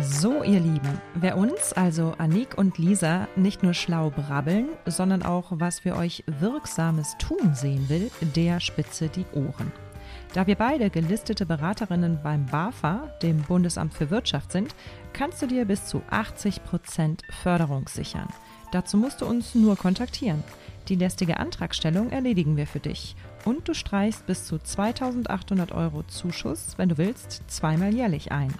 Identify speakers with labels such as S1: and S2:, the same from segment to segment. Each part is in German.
S1: So, ihr Lieben, wer uns, also Anik und Lisa, nicht nur schlau brabbeln, sondern auch was für euch Wirksames tun sehen will, der spitze die Ohren. Da wir beide gelistete Beraterinnen beim BAFA, dem Bundesamt für Wirtschaft, sind, kannst du dir bis zu 80% Förderung sichern. Dazu musst du uns nur kontaktieren. Die lästige Antragstellung erledigen wir für dich. Und du streichst bis zu 2800 Euro Zuschuss, wenn du willst, zweimal jährlich ein.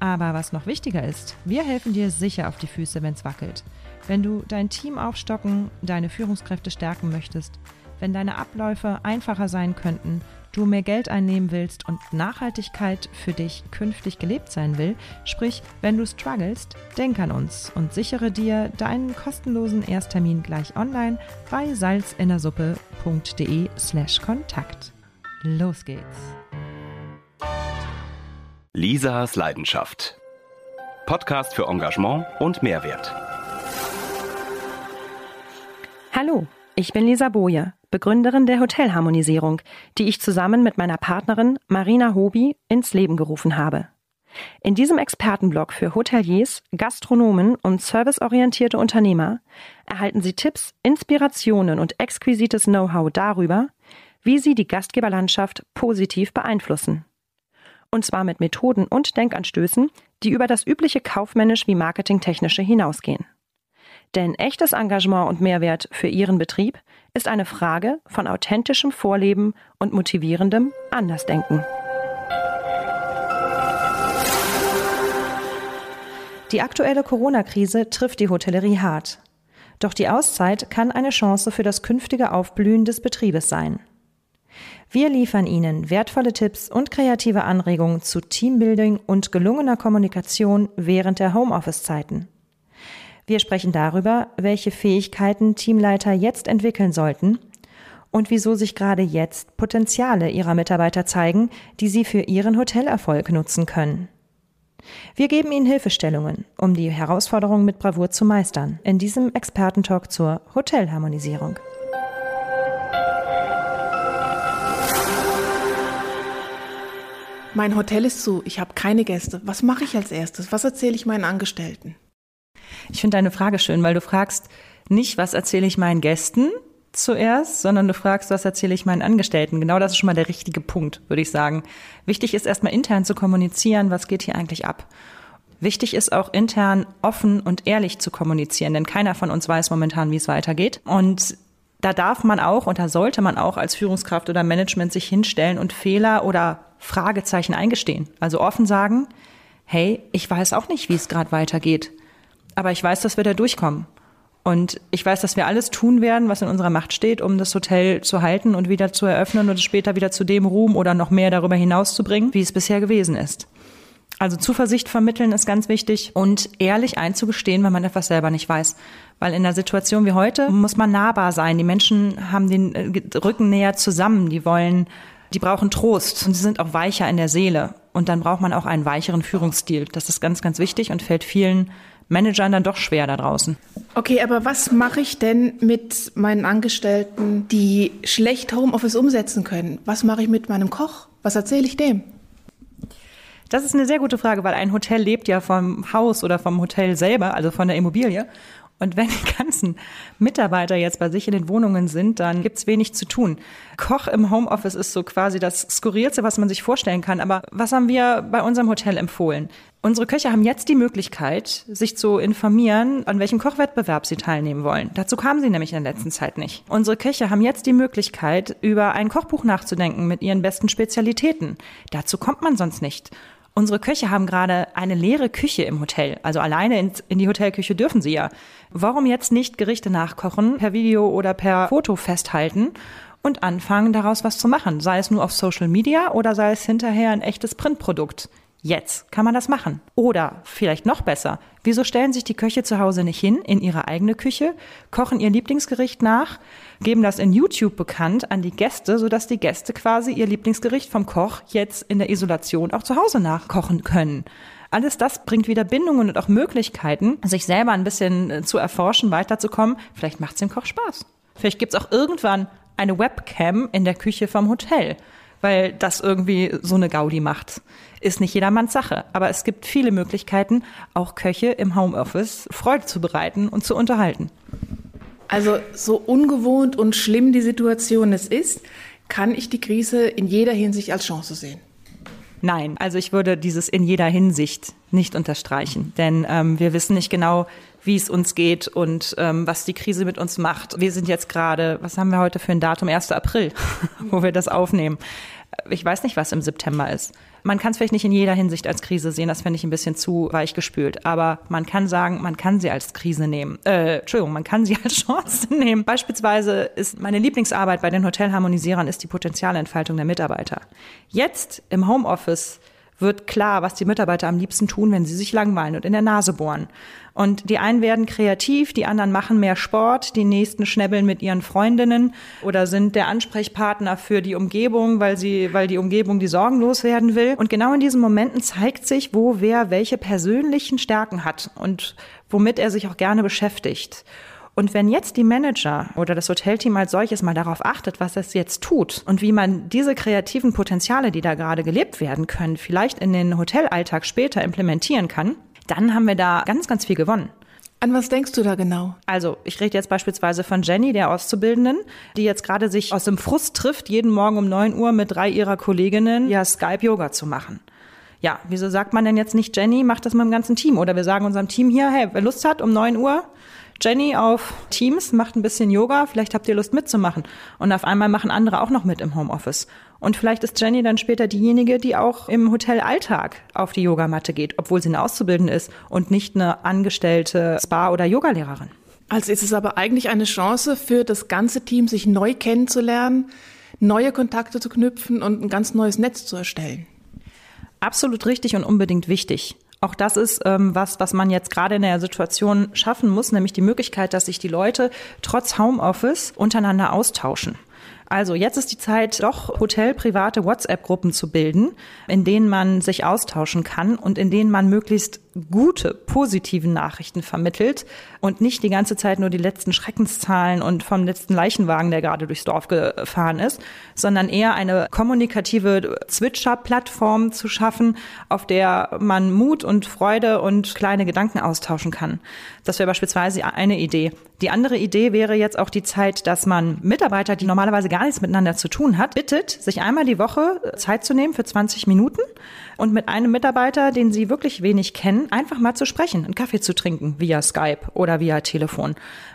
S1: Aber was noch wichtiger ist, wir helfen dir sicher auf die Füße, wenn es wackelt. Wenn du dein Team aufstocken, deine Führungskräfte stärken möchtest, wenn deine Abläufe einfacher sein könnten, du mehr Geld einnehmen willst und Nachhaltigkeit für dich künftig gelebt sein will, sprich, wenn du strugglest, denk an uns und sichere dir deinen kostenlosen Ersttermin gleich online bei salzinnersuppe.de slash Kontakt. Los geht's!
S2: Lisas Leidenschaft. Podcast für Engagement und Mehrwert.
S3: Hallo, ich bin Lisa Boje, Begründerin der Hotelharmonisierung, die ich zusammen mit meiner Partnerin Marina Hobi ins Leben gerufen habe. In diesem Expertenblog für Hoteliers, Gastronomen und serviceorientierte Unternehmer erhalten Sie Tipps, Inspirationen und exquisites Know-how darüber, wie Sie die Gastgeberlandschaft positiv beeinflussen und zwar mit Methoden und Denkanstößen, die über das übliche kaufmännisch wie marketingtechnische hinausgehen. Denn echtes Engagement und Mehrwert für Ihren Betrieb ist eine Frage von authentischem Vorleben und motivierendem Andersdenken. Die aktuelle Corona-Krise trifft die Hotellerie hart. Doch die Auszeit kann eine Chance für das künftige Aufblühen des Betriebes sein. Wir liefern Ihnen wertvolle Tipps und kreative Anregungen zu Teambuilding und gelungener Kommunikation während der Homeoffice-Zeiten. Wir sprechen darüber, welche Fähigkeiten Teamleiter jetzt entwickeln sollten und wieso sich gerade jetzt Potenziale ihrer Mitarbeiter zeigen, die sie für ihren Hotelerfolg nutzen können. Wir geben Ihnen Hilfestellungen, um die Herausforderungen mit Bravour zu meistern, in diesem Expertentalk zur Hotelharmonisierung.
S4: Mein Hotel ist zu, ich habe keine Gäste. Was mache ich als erstes? Was erzähle ich meinen Angestellten?
S1: Ich finde deine Frage schön, weil du fragst nicht, was erzähle ich meinen Gästen zuerst, sondern du fragst, was erzähle ich meinen Angestellten. Genau das ist schon mal der richtige Punkt, würde ich sagen. Wichtig ist erstmal intern zu kommunizieren, was geht hier eigentlich ab. Wichtig ist auch intern offen und ehrlich zu kommunizieren, denn keiner von uns weiß momentan, wie es weitergeht. Und da darf man auch und da sollte man auch als Führungskraft oder Management sich hinstellen und Fehler oder Fragezeichen eingestehen. Also offen sagen, hey, ich weiß auch nicht, wie es gerade weitergeht, aber ich weiß, dass wir da durchkommen. Und ich weiß, dass wir alles tun werden, was in unserer Macht steht, um das Hotel zu halten und wieder zu eröffnen und es später wieder zu dem Ruhm oder noch mehr darüber hinaus zu bringen, wie es bisher gewesen ist. Also Zuversicht vermitteln ist ganz wichtig und ehrlich einzugestehen, wenn man etwas selber nicht weiß. Weil in einer Situation wie heute muss man nahbar sein. Die Menschen haben den äh, Rücken näher zusammen. Die wollen, die brauchen Trost und sie sind auch weicher in der Seele. Und dann braucht man auch einen weicheren Führungsstil. Das ist ganz, ganz wichtig und fällt vielen Managern dann doch schwer da draußen.
S4: Okay, aber was mache ich denn mit meinen Angestellten, die schlecht Homeoffice umsetzen können? Was mache ich mit meinem Koch? Was erzähle ich dem?
S1: Das ist eine sehr gute Frage, weil ein Hotel lebt ja vom Haus oder vom Hotel selber, also von der Immobilie. Und wenn die ganzen Mitarbeiter jetzt bei sich in den Wohnungen sind, dann gibt's wenig zu tun. Koch im Homeoffice ist so quasi das Skurrilste, was man sich vorstellen kann. Aber was haben wir bei unserem Hotel empfohlen? Unsere Köche haben jetzt die Möglichkeit, sich zu informieren, an welchem Kochwettbewerb sie teilnehmen wollen. Dazu kamen sie nämlich in der letzten Zeit nicht. Unsere Köche haben jetzt die Möglichkeit, über ein Kochbuch nachzudenken mit ihren besten Spezialitäten. Dazu kommt man sonst nicht. Unsere Köche haben gerade eine leere Küche im Hotel. Also alleine in, die Hotelküche dürfen sie ja. Warum jetzt nicht Gerichte nachkochen, per Video oder per Foto festhalten und anfangen, daraus was zu machen? Sei es nur auf Social Media oder sei es hinterher ein echtes Printprodukt. Jetzt kann man das machen. Oder vielleicht noch besser, wieso stellen sich die Köche zu Hause nicht hin in ihre eigene Küche, kochen ihr Lieblingsgericht nach, geben das in YouTube bekannt an die Gäste, sodass die Gäste quasi ihr Lieblingsgericht vom Koch jetzt in der Isolation auch zu Hause nachkochen können. Alles das bringt wieder Bindungen und auch Möglichkeiten, sich selber ein bisschen äh, zu erforschen, weiterzukommen. Vielleicht macht es dem Koch Spaß. Vielleicht gibt es auch irgendwann eine Webcam in der Küche vom Hotel weil das irgendwie so eine Gaudi macht. Ist nicht jedermanns Sache, aber es gibt viele Möglichkeiten, auch Köche im Homeoffice Freude zu bereiten und zu unterhalten.
S4: Also so ungewohnt und schlimm die Situation es ist, kann ich die Krise in jeder Hinsicht als Chance sehen.
S1: Nein, also ich würde dieses in jeder Hinsicht nicht unterstreichen, denn ähm, wir wissen nicht genau, wie es uns geht und ähm, was die Krise mit uns macht. Wir sind jetzt gerade, was haben wir heute für ein Datum? 1. April, wo wir das aufnehmen. Ich weiß nicht, was im September ist. Man kann es vielleicht nicht in jeder Hinsicht als Krise sehen, das fände ich ein bisschen zu weich gespült. Aber man kann sagen, man kann sie als Krise nehmen. Äh, Entschuldigung, man kann sie als Chance nehmen. Beispielsweise ist meine Lieblingsarbeit bei den Hotelharmonisierern ist die Potenzialentfaltung der Mitarbeiter. Jetzt im Homeoffice wird klar, was die Mitarbeiter am liebsten tun, wenn sie sich langweilen und in der Nase bohren. Und die einen werden kreativ, die anderen machen mehr Sport, die nächsten schnäbbeln mit ihren Freundinnen oder sind der Ansprechpartner für die Umgebung, weil sie, weil die Umgebung die Sorgen loswerden will. Und genau in diesen Momenten zeigt sich, wo wer welche persönlichen Stärken hat und womit er sich auch gerne beschäftigt. Und wenn jetzt die Manager oder das Hotelteam als solches mal darauf achtet, was es jetzt tut und wie man diese kreativen Potenziale, die da gerade gelebt werden können, vielleicht in den Hotelalltag später implementieren kann, dann haben wir da ganz, ganz viel gewonnen.
S4: An was denkst du da genau?
S1: Also, ich rede jetzt beispielsweise von Jenny, der Auszubildenden, die jetzt gerade sich aus dem Frust trifft, jeden Morgen um neun Uhr mit drei ihrer Kolleginnen ja Skype-Yoga zu machen. Ja, wieso sagt man denn jetzt nicht, Jenny, macht das mit dem ganzen Team? Oder wir sagen unserem Team hier, hey, wer Lust hat, um neun Uhr Jenny auf Teams macht ein bisschen Yoga, vielleicht habt ihr Lust mitzumachen. Und auf einmal machen andere auch noch mit im Homeoffice. Und vielleicht ist Jenny dann später diejenige, die auch im Hotelalltag auf die Yogamatte geht, obwohl sie eine Auszubildende ist und nicht eine angestellte Spa- oder Yogalehrerin.
S4: Also ist es aber eigentlich eine Chance für das ganze Team, sich neu kennenzulernen, neue Kontakte zu knüpfen und ein ganz neues Netz zu erstellen.
S1: Absolut richtig und unbedingt wichtig. Auch das ist ähm, was, was man jetzt gerade in der Situation schaffen muss, nämlich die Möglichkeit, dass sich die Leute trotz Homeoffice untereinander austauschen. Also jetzt ist die Zeit, doch hotelprivate WhatsApp-Gruppen zu bilden, in denen man sich austauschen kann und in denen man möglichst gute, positive Nachrichten vermittelt und nicht die ganze Zeit nur die letzten Schreckenszahlen und vom letzten Leichenwagen, der gerade durchs Dorf gefahren ist, sondern eher eine kommunikative Zwitscher-Plattform zu schaffen, auf der man Mut und Freude und kleine Gedanken austauschen kann. Das wäre beispielsweise eine Idee. Die andere Idee wäre jetzt auch die Zeit, dass man Mitarbeiter, die normalerweise gar nichts miteinander zu tun hat, bittet, sich einmal die Woche Zeit zu nehmen für 20 Minuten und mit einem Mitarbeiter, den sie wirklich wenig kennen, einfach mal zu sprechen, einen Kaffee zu trinken via Skype oder via Telefon.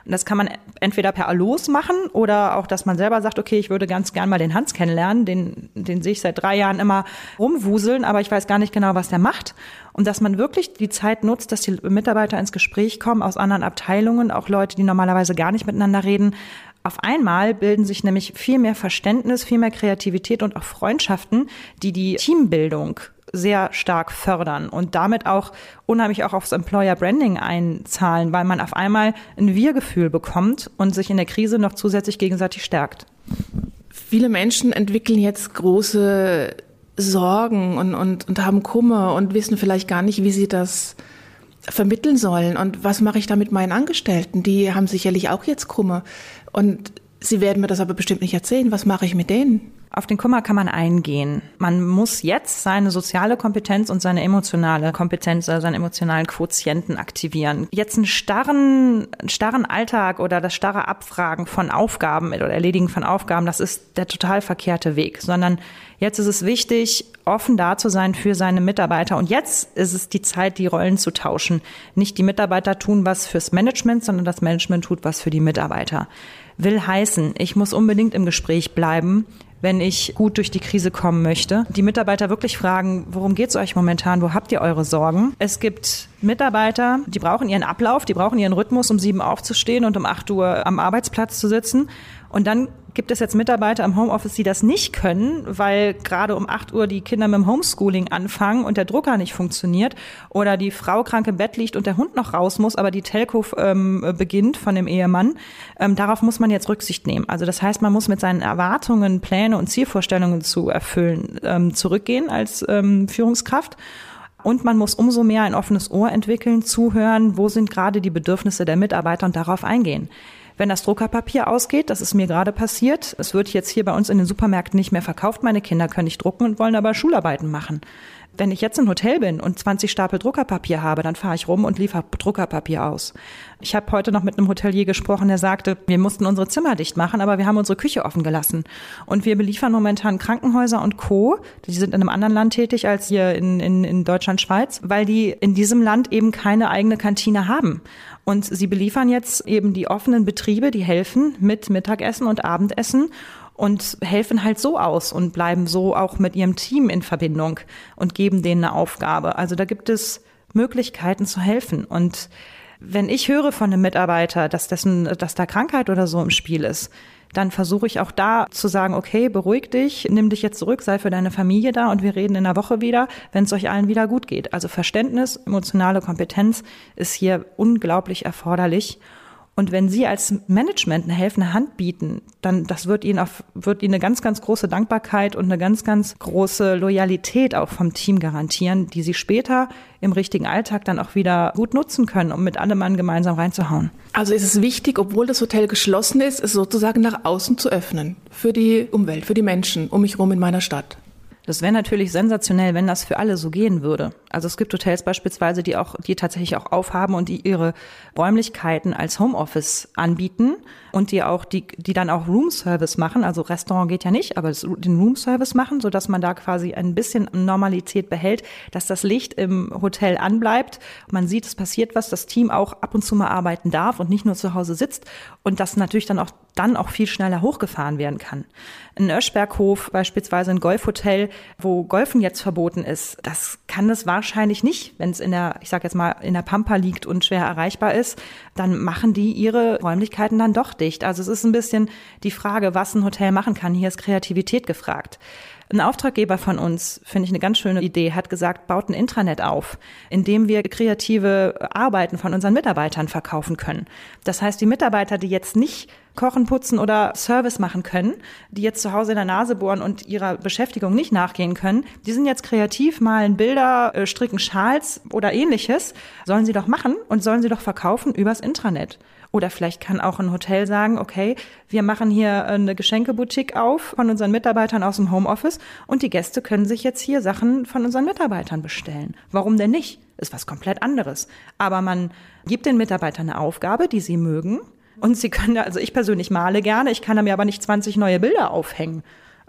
S1: Und das kann man entweder per Allos machen oder auch, dass man selber sagt, okay, ich würde ganz gern mal den Hans kennenlernen, den, den sehe ich seit drei Jahren immer rumwuseln, aber ich weiß gar nicht genau, was der macht. Und dass man wirklich die Zeit nutzt, dass die Mitarbeiter ins Gespräch kommen aus anderen Abteilungen, auch Leute, die normalerweise gar nicht miteinander reden, auf einmal bilden sich nämlich viel mehr Verständnis, viel mehr Kreativität und auch Freundschaften, die die Teambildung sehr stark fördern und damit auch unheimlich auch aufs Employer Branding einzahlen, weil man auf einmal ein Wir-Gefühl bekommt und sich in der Krise noch zusätzlich gegenseitig stärkt.
S4: Viele Menschen entwickeln jetzt große Sorgen und, und, und haben Kummer und wissen vielleicht gar nicht, wie sie das vermitteln sollen. Und was mache ich da mit meinen Angestellten? Die haben sicherlich auch jetzt Kummer. Und sie werden mir das aber bestimmt nicht erzählen. Was mache ich mit denen?
S1: Auf den Kummer kann man eingehen. Man muss jetzt seine soziale Kompetenz und seine emotionale Kompetenz, also seinen emotionalen Quotienten aktivieren. Jetzt einen starren, starren Alltag oder das starre Abfragen von Aufgaben oder Erledigen von Aufgaben, das ist der total verkehrte Weg, sondern jetzt ist es wichtig, offen da zu sein für seine Mitarbeiter. Und jetzt ist es die Zeit, die Rollen zu tauschen. Nicht die Mitarbeiter tun was fürs Management, sondern das Management tut was für die Mitarbeiter. Will heißen, ich muss unbedingt im Gespräch bleiben wenn ich gut durch die Krise kommen möchte. Die Mitarbeiter wirklich fragen, worum geht es euch momentan? Wo habt ihr eure Sorgen? Es gibt Mitarbeiter, die brauchen ihren Ablauf, die brauchen ihren Rhythmus, um sieben aufzustehen und um acht Uhr am Arbeitsplatz zu sitzen. Und dann gibt es jetzt Mitarbeiter im Homeoffice, die das nicht können, weil gerade um 8 Uhr die Kinder mit dem Homeschooling anfangen und der Drucker nicht funktioniert oder die Frau krank im Bett liegt und der Hund noch raus muss, aber die Telco ähm, beginnt von dem Ehemann. Ähm, darauf muss man jetzt Rücksicht nehmen. Also das heißt, man muss mit seinen Erwartungen, Pläne und Zielvorstellungen zu erfüllen ähm, zurückgehen als ähm, Führungskraft. Und man muss umso mehr ein offenes Ohr entwickeln, zuhören, wo sind gerade die Bedürfnisse der Mitarbeiter und darauf eingehen. Wenn das Druckerpapier ausgeht, das ist mir gerade passiert, es wird jetzt hier bei uns in den Supermärkten nicht mehr verkauft, meine Kinder können nicht drucken und wollen aber Schularbeiten machen. Wenn ich jetzt im Hotel bin und 20 Stapel Druckerpapier habe, dann fahre ich rum und liefere Druckerpapier aus. Ich habe heute noch mit einem Hotelier gesprochen, der sagte, wir mussten unsere Zimmer dicht machen, aber wir haben unsere Küche offen gelassen. Und wir beliefern momentan Krankenhäuser und Co., die sind in einem anderen Land tätig als hier in, in, in Deutschland, Schweiz, weil die in diesem Land eben keine eigene Kantine haben. Und sie beliefern jetzt eben die offenen Betriebe, die helfen mit Mittagessen und Abendessen und helfen halt so aus und bleiben so auch mit ihrem Team in Verbindung und geben denen eine Aufgabe. Also da gibt es Möglichkeiten zu helfen. Und wenn ich höre von einem Mitarbeiter, dass dessen, dass da Krankheit oder so im Spiel ist, dann versuche ich auch da zu sagen, okay, beruhig dich, nimm dich jetzt zurück, sei für deine Familie da und wir reden in der Woche wieder, wenn es euch allen wieder gut geht. Also Verständnis, emotionale Kompetenz ist hier unglaublich erforderlich. Und wenn Sie als Management eine helfende Hand bieten, dann das wird Ihnen auf, wird Ihnen eine ganz, ganz große Dankbarkeit und eine ganz, ganz große Loyalität auch vom Team garantieren, die Sie später im richtigen Alltag dann auch wieder gut nutzen können, um mit allem Mann gemeinsam reinzuhauen.
S4: Also ist es wichtig, obwohl das Hotel geschlossen ist, es sozusagen nach außen zu öffnen. Für die Umwelt, für die Menschen um mich herum in meiner Stadt.
S1: Das wäre natürlich sensationell, wenn das für alle so gehen würde. Also es gibt Hotels beispielsweise, die auch, die tatsächlich auch aufhaben und die ihre Räumlichkeiten als Homeoffice anbieten und die auch, die, die dann auch Roomservice machen. Also Restaurant geht ja nicht, aber den Roomservice machen, so dass man da quasi ein bisschen Normalität behält, dass das Licht im Hotel anbleibt. Man sieht, es passiert was, das Team auch ab und zu mal arbeiten darf und nicht nur zu Hause sitzt und das natürlich dann auch dann auch viel schneller hochgefahren werden kann. Ein Öschberghof, beispielsweise ein Golfhotel, wo Golfen jetzt verboten ist, das kann es wahrscheinlich nicht, wenn es in der, ich sage jetzt mal, in der Pampa liegt und schwer erreichbar ist, dann machen die ihre Räumlichkeiten dann doch dicht. Also es ist ein bisschen die Frage, was ein Hotel machen kann. Hier ist Kreativität gefragt. Ein Auftraggeber von uns, finde ich eine ganz schöne Idee, hat gesagt, baut ein Intranet auf, in dem wir kreative Arbeiten von unseren Mitarbeitern verkaufen können. Das heißt, die Mitarbeiter, die jetzt nicht kochen, putzen oder Service machen können, die jetzt zu Hause in der Nase bohren und ihrer Beschäftigung nicht nachgehen können, die sind jetzt kreativ, malen Bilder, äh, stricken Schals oder ähnliches, sollen sie doch machen und sollen sie doch verkaufen übers Intranet. Oder vielleicht kann auch ein Hotel sagen, okay, wir machen hier eine Geschenkeboutique auf von unseren Mitarbeitern aus dem Homeoffice und die Gäste können sich jetzt hier Sachen von unseren Mitarbeitern bestellen. Warum denn nicht? Ist was komplett anderes. Aber man gibt den Mitarbeitern eine Aufgabe, die sie mögen. Und sie können, also ich persönlich male gerne, ich kann da mir aber nicht 20 neue Bilder aufhängen.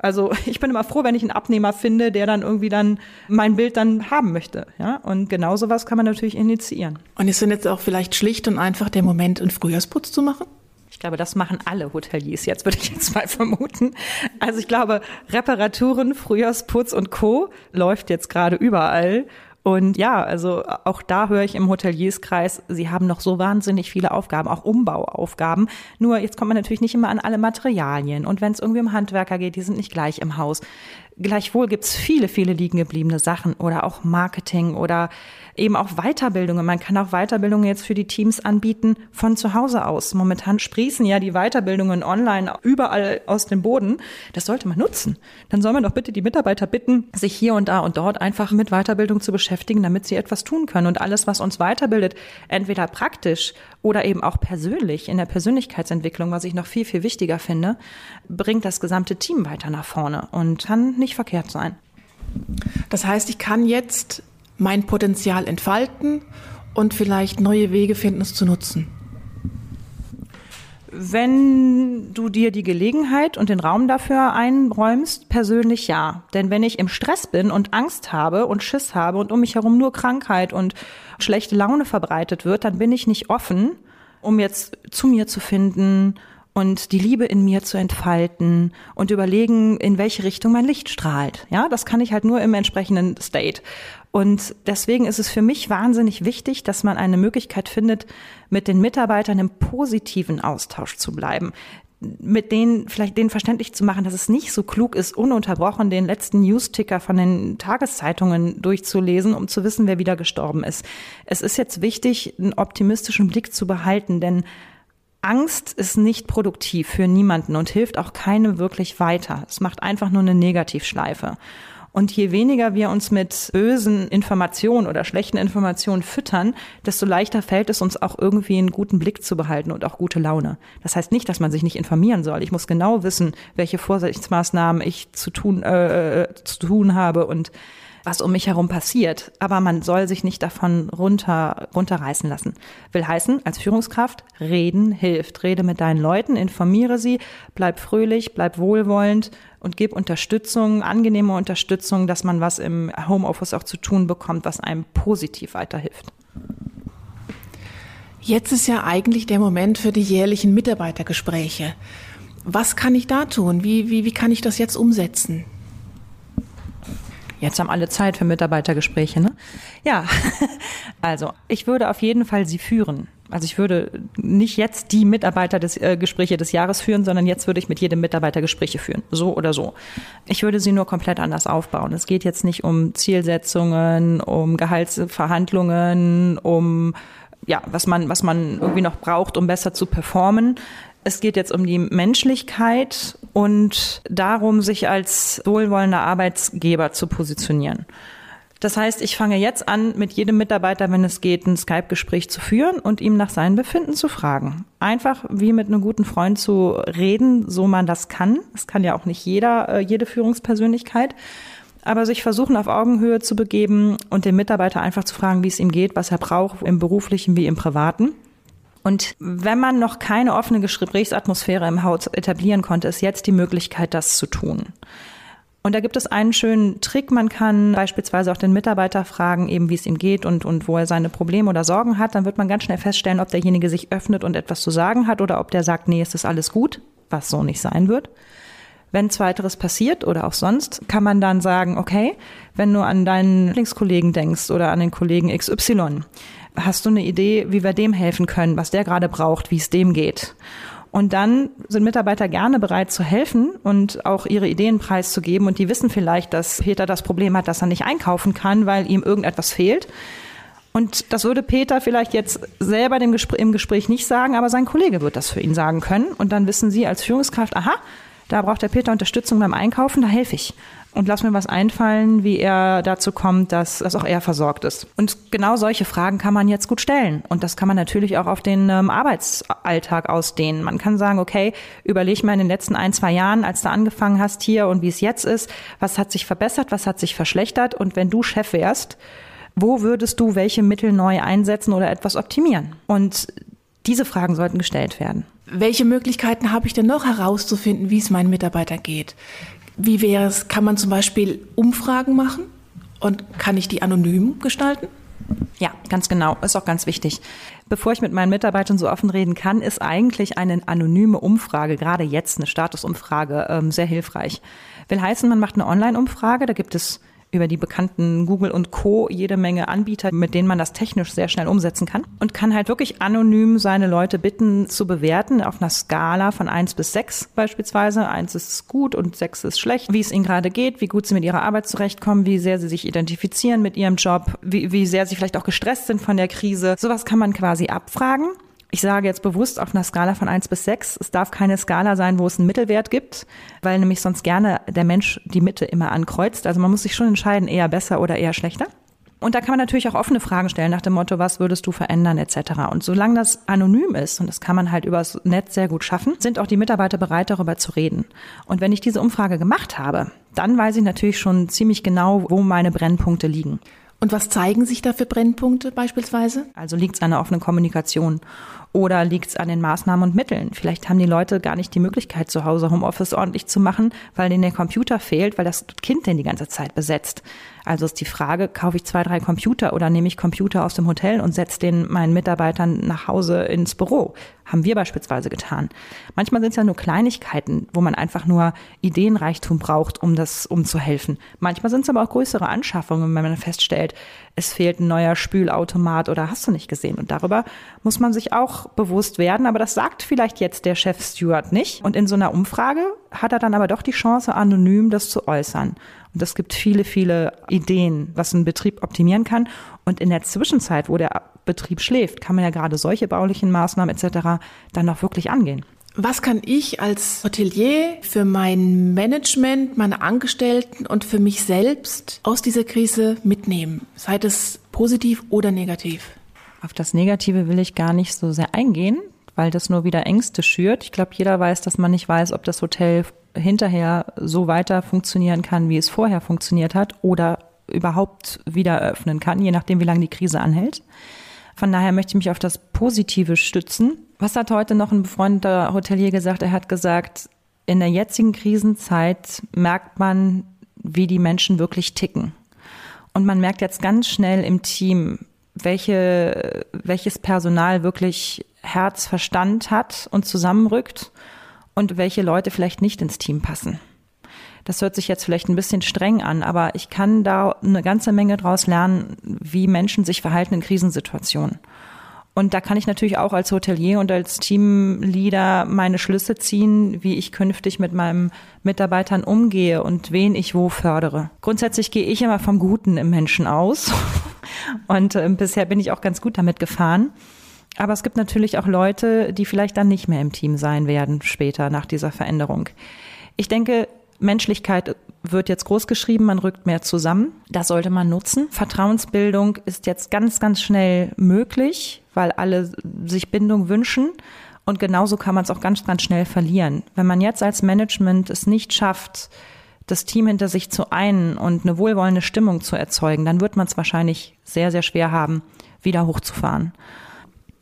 S1: Also ich bin immer froh, wenn ich einen Abnehmer finde, der dann irgendwie dann mein Bild dann haben möchte. Ja? Und genau sowas kann man natürlich initiieren.
S4: Und ist denn jetzt auch vielleicht schlicht und einfach der Moment, einen Frühjahrsputz zu machen?
S1: Ich glaube, das machen alle Hoteliers jetzt, würde ich jetzt mal vermuten. Also ich glaube, Reparaturen, Frühjahrsputz und Co. läuft jetzt gerade überall. Und ja, also auch da höre ich im Hotelierskreis, sie haben noch so wahnsinnig viele Aufgaben, auch Umbauaufgaben. Nur jetzt kommt man natürlich nicht immer an alle Materialien. Und wenn es irgendwie um Handwerker geht, die sind nicht gleich im Haus. Gleichwohl gibt's viele, viele liegen gebliebene Sachen oder auch Marketing oder eben auch Weiterbildungen. Man kann auch Weiterbildungen jetzt für die Teams anbieten von zu Hause aus. Momentan sprießen ja die Weiterbildungen online überall aus dem Boden. Das sollte man nutzen. Dann soll man doch bitte die Mitarbeiter bitten, sich hier und da und dort einfach mit Weiterbildung zu beschäftigen, damit sie etwas tun können. Und alles, was uns weiterbildet, entweder praktisch oder eben auch persönlich in der Persönlichkeitsentwicklung, was ich noch viel, viel wichtiger finde, bringt das gesamte Team weiter nach vorne und kann nicht verkehrt sein.
S4: Das heißt, ich kann jetzt mein Potenzial entfalten und vielleicht neue Wege finden, es zu nutzen?
S1: Wenn du dir die Gelegenheit und den Raum dafür einräumst, persönlich ja. Denn wenn ich im Stress bin und Angst habe und Schiss habe und um mich herum nur Krankheit und schlechte Laune verbreitet wird, dann bin ich nicht offen, um jetzt zu mir zu finden und die Liebe in mir zu entfalten und überlegen, in welche Richtung mein Licht strahlt. Ja, das kann ich halt nur im entsprechenden State. Und deswegen ist es für mich wahnsinnig wichtig, dass man eine Möglichkeit findet, mit den Mitarbeitern im positiven Austausch zu bleiben mit denen vielleicht denen verständlich zu machen, dass es nicht so klug ist, ununterbrochen den letzten Newsticker von den Tageszeitungen durchzulesen, um zu wissen, wer wieder gestorben ist. Es ist jetzt wichtig, einen optimistischen Blick zu behalten, denn Angst ist nicht produktiv für niemanden und hilft auch keinem wirklich weiter. Es macht einfach nur eine Negativschleife. Und je weniger wir uns mit bösen Informationen oder schlechten Informationen füttern, desto leichter fällt es uns auch irgendwie einen guten Blick zu behalten und auch gute Laune. Das heißt nicht, dass man sich nicht informieren soll. Ich muss genau wissen, welche Vorsichtsmaßnahmen ich zu tun, äh, äh zu tun habe und was um mich herum passiert. Aber man soll sich nicht davon runter, runterreißen lassen. Will heißen, als Führungskraft, reden hilft. Rede mit deinen Leuten, informiere sie, bleib fröhlich, bleib wohlwollend und gib Unterstützung, angenehme Unterstützung, dass man was im Homeoffice auch zu tun bekommt, was einem positiv weiterhilft.
S4: Jetzt ist ja eigentlich der Moment für die jährlichen Mitarbeitergespräche. Was kann ich da tun? Wie, wie, wie kann ich das jetzt umsetzen?
S1: Jetzt haben alle Zeit für Mitarbeitergespräche, ne? Ja, also ich würde auf jeden Fall sie führen. Also ich würde nicht jetzt die Mitarbeitergespräche des, äh, des Jahres führen, sondern jetzt würde ich mit jedem Mitarbeiter Gespräche führen, so oder so. Ich würde sie nur komplett anders aufbauen. Es geht jetzt nicht um Zielsetzungen, um Gehaltsverhandlungen, um ja, was man, was man irgendwie noch braucht, um besser zu performen. Es geht jetzt um die Menschlichkeit und darum, sich als wohlwollender Arbeitsgeber zu positionieren. Das heißt, ich fange jetzt an, mit jedem Mitarbeiter, wenn es geht, ein Skype-Gespräch zu führen und ihm nach seinem Befinden zu fragen. Einfach wie mit einem guten Freund zu reden, so man das kann. Das kann ja auch nicht jeder, äh, jede Führungspersönlichkeit. Aber sich versuchen, auf Augenhöhe zu begeben und den Mitarbeiter einfach zu fragen, wie es ihm geht, was er braucht, im beruflichen wie im privaten. Und wenn man noch keine offene Gesprächsatmosphäre im Haus etablieren konnte, ist jetzt die Möglichkeit, das zu tun. Und da gibt es einen schönen Trick. Man kann beispielsweise auch den Mitarbeiter fragen, eben wie es ihm geht und, und wo er seine Probleme oder Sorgen hat. Dann wird man ganz schnell feststellen, ob derjenige sich öffnet und etwas zu sagen hat oder ob der sagt, nee, es ist alles gut, was so nicht sein wird. Wenn zweiteres passiert oder auch sonst, kann man dann sagen, okay, wenn du an deinen Lieblingskollegen denkst oder an den Kollegen XY, Hast du eine Idee, wie wir dem helfen können, was der gerade braucht, wie es dem geht? Und dann sind Mitarbeiter gerne bereit zu helfen und auch ihre Ideen preiszugeben. Und die wissen vielleicht, dass Peter das Problem hat, dass er nicht einkaufen kann, weil ihm irgendetwas fehlt. Und das würde Peter vielleicht jetzt selber dem Gespräch, im Gespräch nicht sagen, aber sein Kollege wird das für ihn sagen können. Und dann wissen Sie als Führungskraft, aha, da braucht der Peter Unterstützung beim Einkaufen, da helfe ich und lass mir was einfallen, wie er dazu kommt, dass, dass auch er versorgt ist. Und genau solche Fragen kann man jetzt gut stellen. Und das kann man natürlich auch auf den ähm, Arbeitsalltag ausdehnen. Man kann sagen, okay, überleg mal in den letzten ein, zwei Jahren, als du angefangen hast hier und wie es jetzt ist, was hat sich verbessert, was hat sich verschlechtert und wenn du Chef wärst, wo würdest du welche Mittel neu einsetzen oder etwas optimieren? Und diese Fragen sollten gestellt werden.
S4: Welche Möglichkeiten habe ich denn noch herauszufinden, wie es meinen Mitarbeitern geht? Wie wäre es, kann man zum Beispiel Umfragen machen und kann ich die anonym gestalten?
S1: Ja, ganz genau. Ist auch ganz wichtig. Bevor ich mit meinen Mitarbeitern so offen reden kann, ist eigentlich eine anonyme Umfrage, gerade jetzt eine Statusumfrage, ähm, sehr hilfreich. Will heißen, man macht eine Online-Umfrage, da gibt es über die bekannten Google und Co. jede Menge Anbieter, mit denen man das technisch sehr schnell umsetzen kann und kann halt wirklich anonym seine Leute bitten zu bewerten auf einer Skala von eins bis sechs beispielsweise. Eins ist gut und sechs ist schlecht, wie es ihnen gerade geht, wie gut sie mit ihrer Arbeit zurechtkommen, wie sehr sie sich identifizieren mit ihrem Job, wie, wie sehr sie vielleicht auch gestresst sind von der Krise. Sowas kann man quasi abfragen ich sage jetzt bewusst auf einer Skala von eins bis sechs. Es darf keine Skala sein, wo es einen Mittelwert gibt, weil nämlich sonst gerne der Mensch die Mitte immer ankreuzt. Also man muss sich schon entscheiden, eher besser oder eher schlechter. Und da kann man natürlich auch offene Fragen stellen nach dem Motto, was würdest du verändern etc. Und solange das anonym ist, und das kann man halt übers Netz sehr gut schaffen, sind auch die Mitarbeiter bereit, darüber zu reden. Und wenn ich diese Umfrage gemacht habe, dann weiß ich natürlich schon ziemlich genau, wo meine Brennpunkte liegen.
S4: Und was zeigen sich da für Brennpunkte beispielsweise?
S1: Also liegt es an der offenen Kommunikation oder liegt es an den Maßnahmen und Mitteln? Vielleicht haben die Leute gar nicht die Möglichkeit, zu Hause Homeoffice ordentlich zu machen, weil denen der Computer fehlt, weil das Kind den die ganze Zeit besetzt. Also ist die Frage, kaufe ich zwei, drei Computer oder nehme ich Computer aus dem Hotel und setze den meinen Mitarbeitern nach Hause ins Büro? Haben wir beispielsweise getan. Manchmal sind es ja nur Kleinigkeiten, wo man einfach nur Ideenreichtum braucht, um das, um zu helfen. Manchmal sind es aber auch größere Anschaffungen, wenn man feststellt, es fehlt ein neuer Spülautomat oder hast du nicht gesehen. Und darüber muss man sich auch bewusst werden. Aber das sagt vielleicht jetzt der Chef Stewart nicht. Und in so einer Umfrage hat er dann aber doch die Chance, anonym das zu äußern. Und es gibt viele, viele Ideen, was ein Betrieb optimieren kann. Und in der Zwischenzeit, wo der Betrieb schläft, kann man ja gerade solche baulichen Maßnahmen etc. dann noch wirklich angehen.
S4: Was kann ich als Hotelier für mein Management, meine Angestellten und für mich selbst aus dieser Krise mitnehmen? Sei es positiv oder negativ?
S1: Auf das Negative will ich gar nicht so sehr eingehen, weil das nur wieder Ängste schürt. Ich glaube, jeder weiß, dass man nicht weiß, ob das Hotel hinterher so weiter funktionieren kann, wie es vorher funktioniert hat oder überhaupt wieder eröffnen kann, je nachdem, wie lange die Krise anhält. Von daher möchte ich mich auf das Positive stützen. Was hat heute noch ein befreundeter Hotelier gesagt? Er hat gesagt, in der jetzigen Krisenzeit merkt man, wie die Menschen wirklich ticken. Und man merkt jetzt ganz schnell im Team, welche, welches Personal wirklich Herz, Verstand hat und zusammenrückt und welche Leute vielleicht nicht ins Team passen. Das hört sich jetzt vielleicht ein bisschen streng an, aber ich kann da eine ganze Menge draus lernen, wie Menschen sich verhalten in Krisensituationen. Und da kann ich natürlich auch als Hotelier und als Teamleader meine Schlüsse ziehen, wie ich künftig mit meinen Mitarbeitern umgehe und wen ich wo fördere. Grundsätzlich gehe ich immer vom Guten im Menschen aus. Und äh, bisher bin ich auch ganz gut damit gefahren. Aber es gibt natürlich auch Leute, die vielleicht dann nicht mehr im Team sein werden später nach dieser Veränderung. Ich denke, Menschlichkeit wird jetzt groß geschrieben, man rückt mehr zusammen. Das sollte man nutzen. Vertrauensbildung ist jetzt ganz, ganz schnell möglich, weil alle sich Bindung wünschen. Und genauso kann man es auch ganz, ganz schnell verlieren. Wenn man jetzt als Management es nicht schafft, das Team hinter sich zu einen und eine wohlwollende Stimmung zu erzeugen, dann wird man es wahrscheinlich sehr, sehr schwer haben, wieder hochzufahren.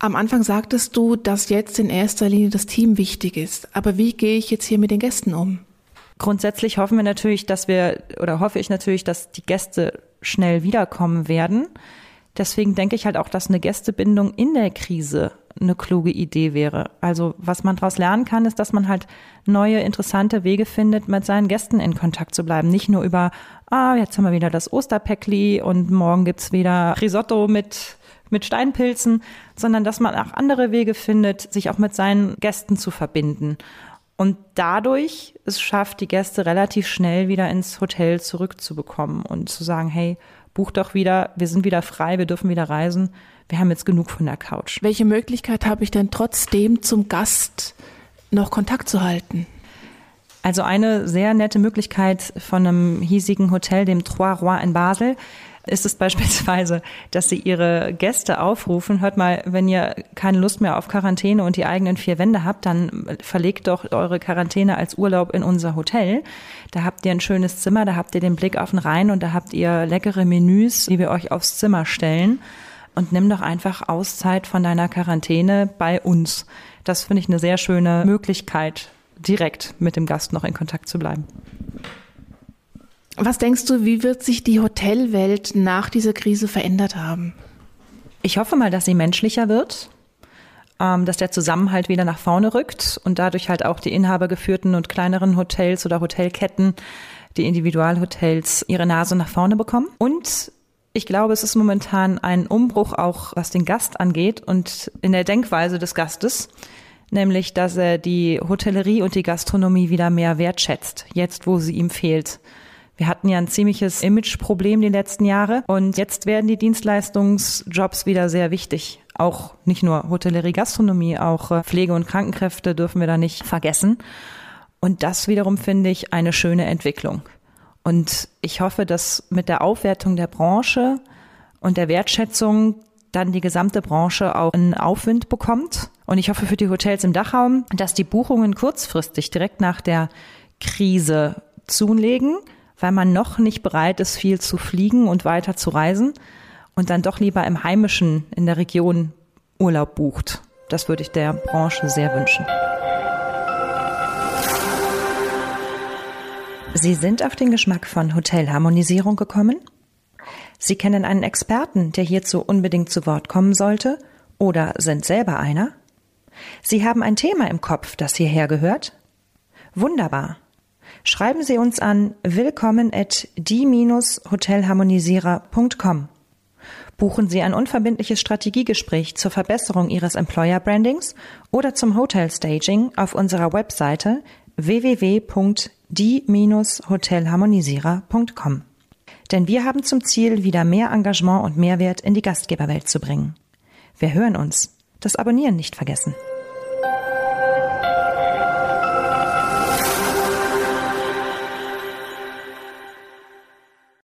S4: Am Anfang sagtest du, dass jetzt in erster Linie das Team wichtig ist. Aber wie gehe ich jetzt hier mit den Gästen um?
S1: Grundsätzlich hoffen wir natürlich, dass wir, oder hoffe ich natürlich, dass die Gäste schnell wiederkommen werden. Deswegen denke ich halt auch, dass eine Gästebindung in der Krise eine kluge Idee wäre. Also was man daraus lernen kann, ist, dass man halt neue, interessante Wege findet, mit seinen Gästen in Kontakt zu bleiben. Nicht nur über, ah, jetzt haben wir wieder das Osterpäckli und morgen gibt's wieder Risotto mit mit Steinpilzen, sondern dass man auch andere Wege findet, sich auch mit seinen Gästen zu verbinden. Und dadurch es schafft, die Gäste relativ schnell wieder ins Hotel zurückzubekommen und zu sagen, hey, buch doch wieder, wir sind wieder frei, wir dürfen wieder reisen, wir haben jetzt genug von der Couch.
S4: Welche Möglichkeit habe ich denn trotzdem zum Gast noch Kontakt zu halten?
S1: Also eine sehr nette Möglichkeit von einem hiesigen Hotel, dem Trois Rois in Basel, ist es beispielsweise, dass sie ihre Gäste aufrufen, hört mal, wenn ihr keine Lust mehr auf Quarantäne und die eigenen vier Wände habt, dann verlegt doch eure Quarantäne als Urlaub in unser Hotel. Da habt ihr ein schönes Zimmer, da habt ihr den Blick auf den Rhein und da habt ihr leckere Menüs, die wir euch aufs Zimmer stellen. Und nimm doch einfach Auszeit von deiner Quarantäne bei uns. Das finde ich eine sehr schöne Möglichkeit, direkt mit dem Gast noch in Kontakt zu bleiben.
S4: Was denkst du, wie wird sich die Hotelwelt nach dieser Krise verändert haben?
S1: Ich hoffe mal, dass sie menschlicher wird, ähm, dass der Zusammenhalt wieder nach vorne rückt und dadurch halt auch die inhabergeführten und kleineren Hotels oder Hotelketten, die Individualhotels, ihre Nase nach vorne bekommen. Und ich glaube, es ist momentan ein Umbruch auch, was den Gast angeht und in der Denkweise des Gastes, nämlich, dass er die Hotellerie und die Gastronomie wieder mehr wertschätzt, jetzt wo sie ihm fehlt. Wir hatten ja ein ziemliches Imageproblem die letzten Jahre und jetzt werden die Dienstleistungsjobs wieder sehr wichtig. Auch nicht nur Hotellerie, Gastronomie, auch äh, Pflege- und Krankenkräfte dürfen wir da nicht vergessen. Und das wiederum finde ich eine schöne Entwicklung. Und ich hoffe, dass mit der Aufwertung der Branche und der Wertschätzung dann die gesamte Branche auch einen Aufwind bekommt. Und ich hoffe für die Hotels im Dachraum, dass die Buchungen kurzfristig direkt nach der Krise zulegen, weil man noch nicht bereit ist, viel zu fliegen und weiter zu reisen und dann doch lieber im heimischen, in der Region Urlaub bucht. Das würde ich der Branche sehr wünschen.
S3: Sie sind auf den Geschmack von Hotelharmonisierung gekommen? Sie kennen einen Experten, der hierzu unbedingt zu Wort kommen sollte? Oder sind selber einer? Sie haben ein Thema im Kopf, das hierher gehört? Wunderbar. Schreiben Sie uns an willkommen at die-hotelharmonisierer.com. Buchen Sie ein unverbindliches Strategiegespräch zur Verbesserung Ihres Employer Brandings oder zum Hotel Staging auf unserer Webseite www.die-hotelharmonisierer.com. Denn wir haben zum Ziel, wieder mehr Engagement und Mehrwert in die Gastgeberwelt zu bringen. Wir hören uns. Das Abonnieren nicht vergessen.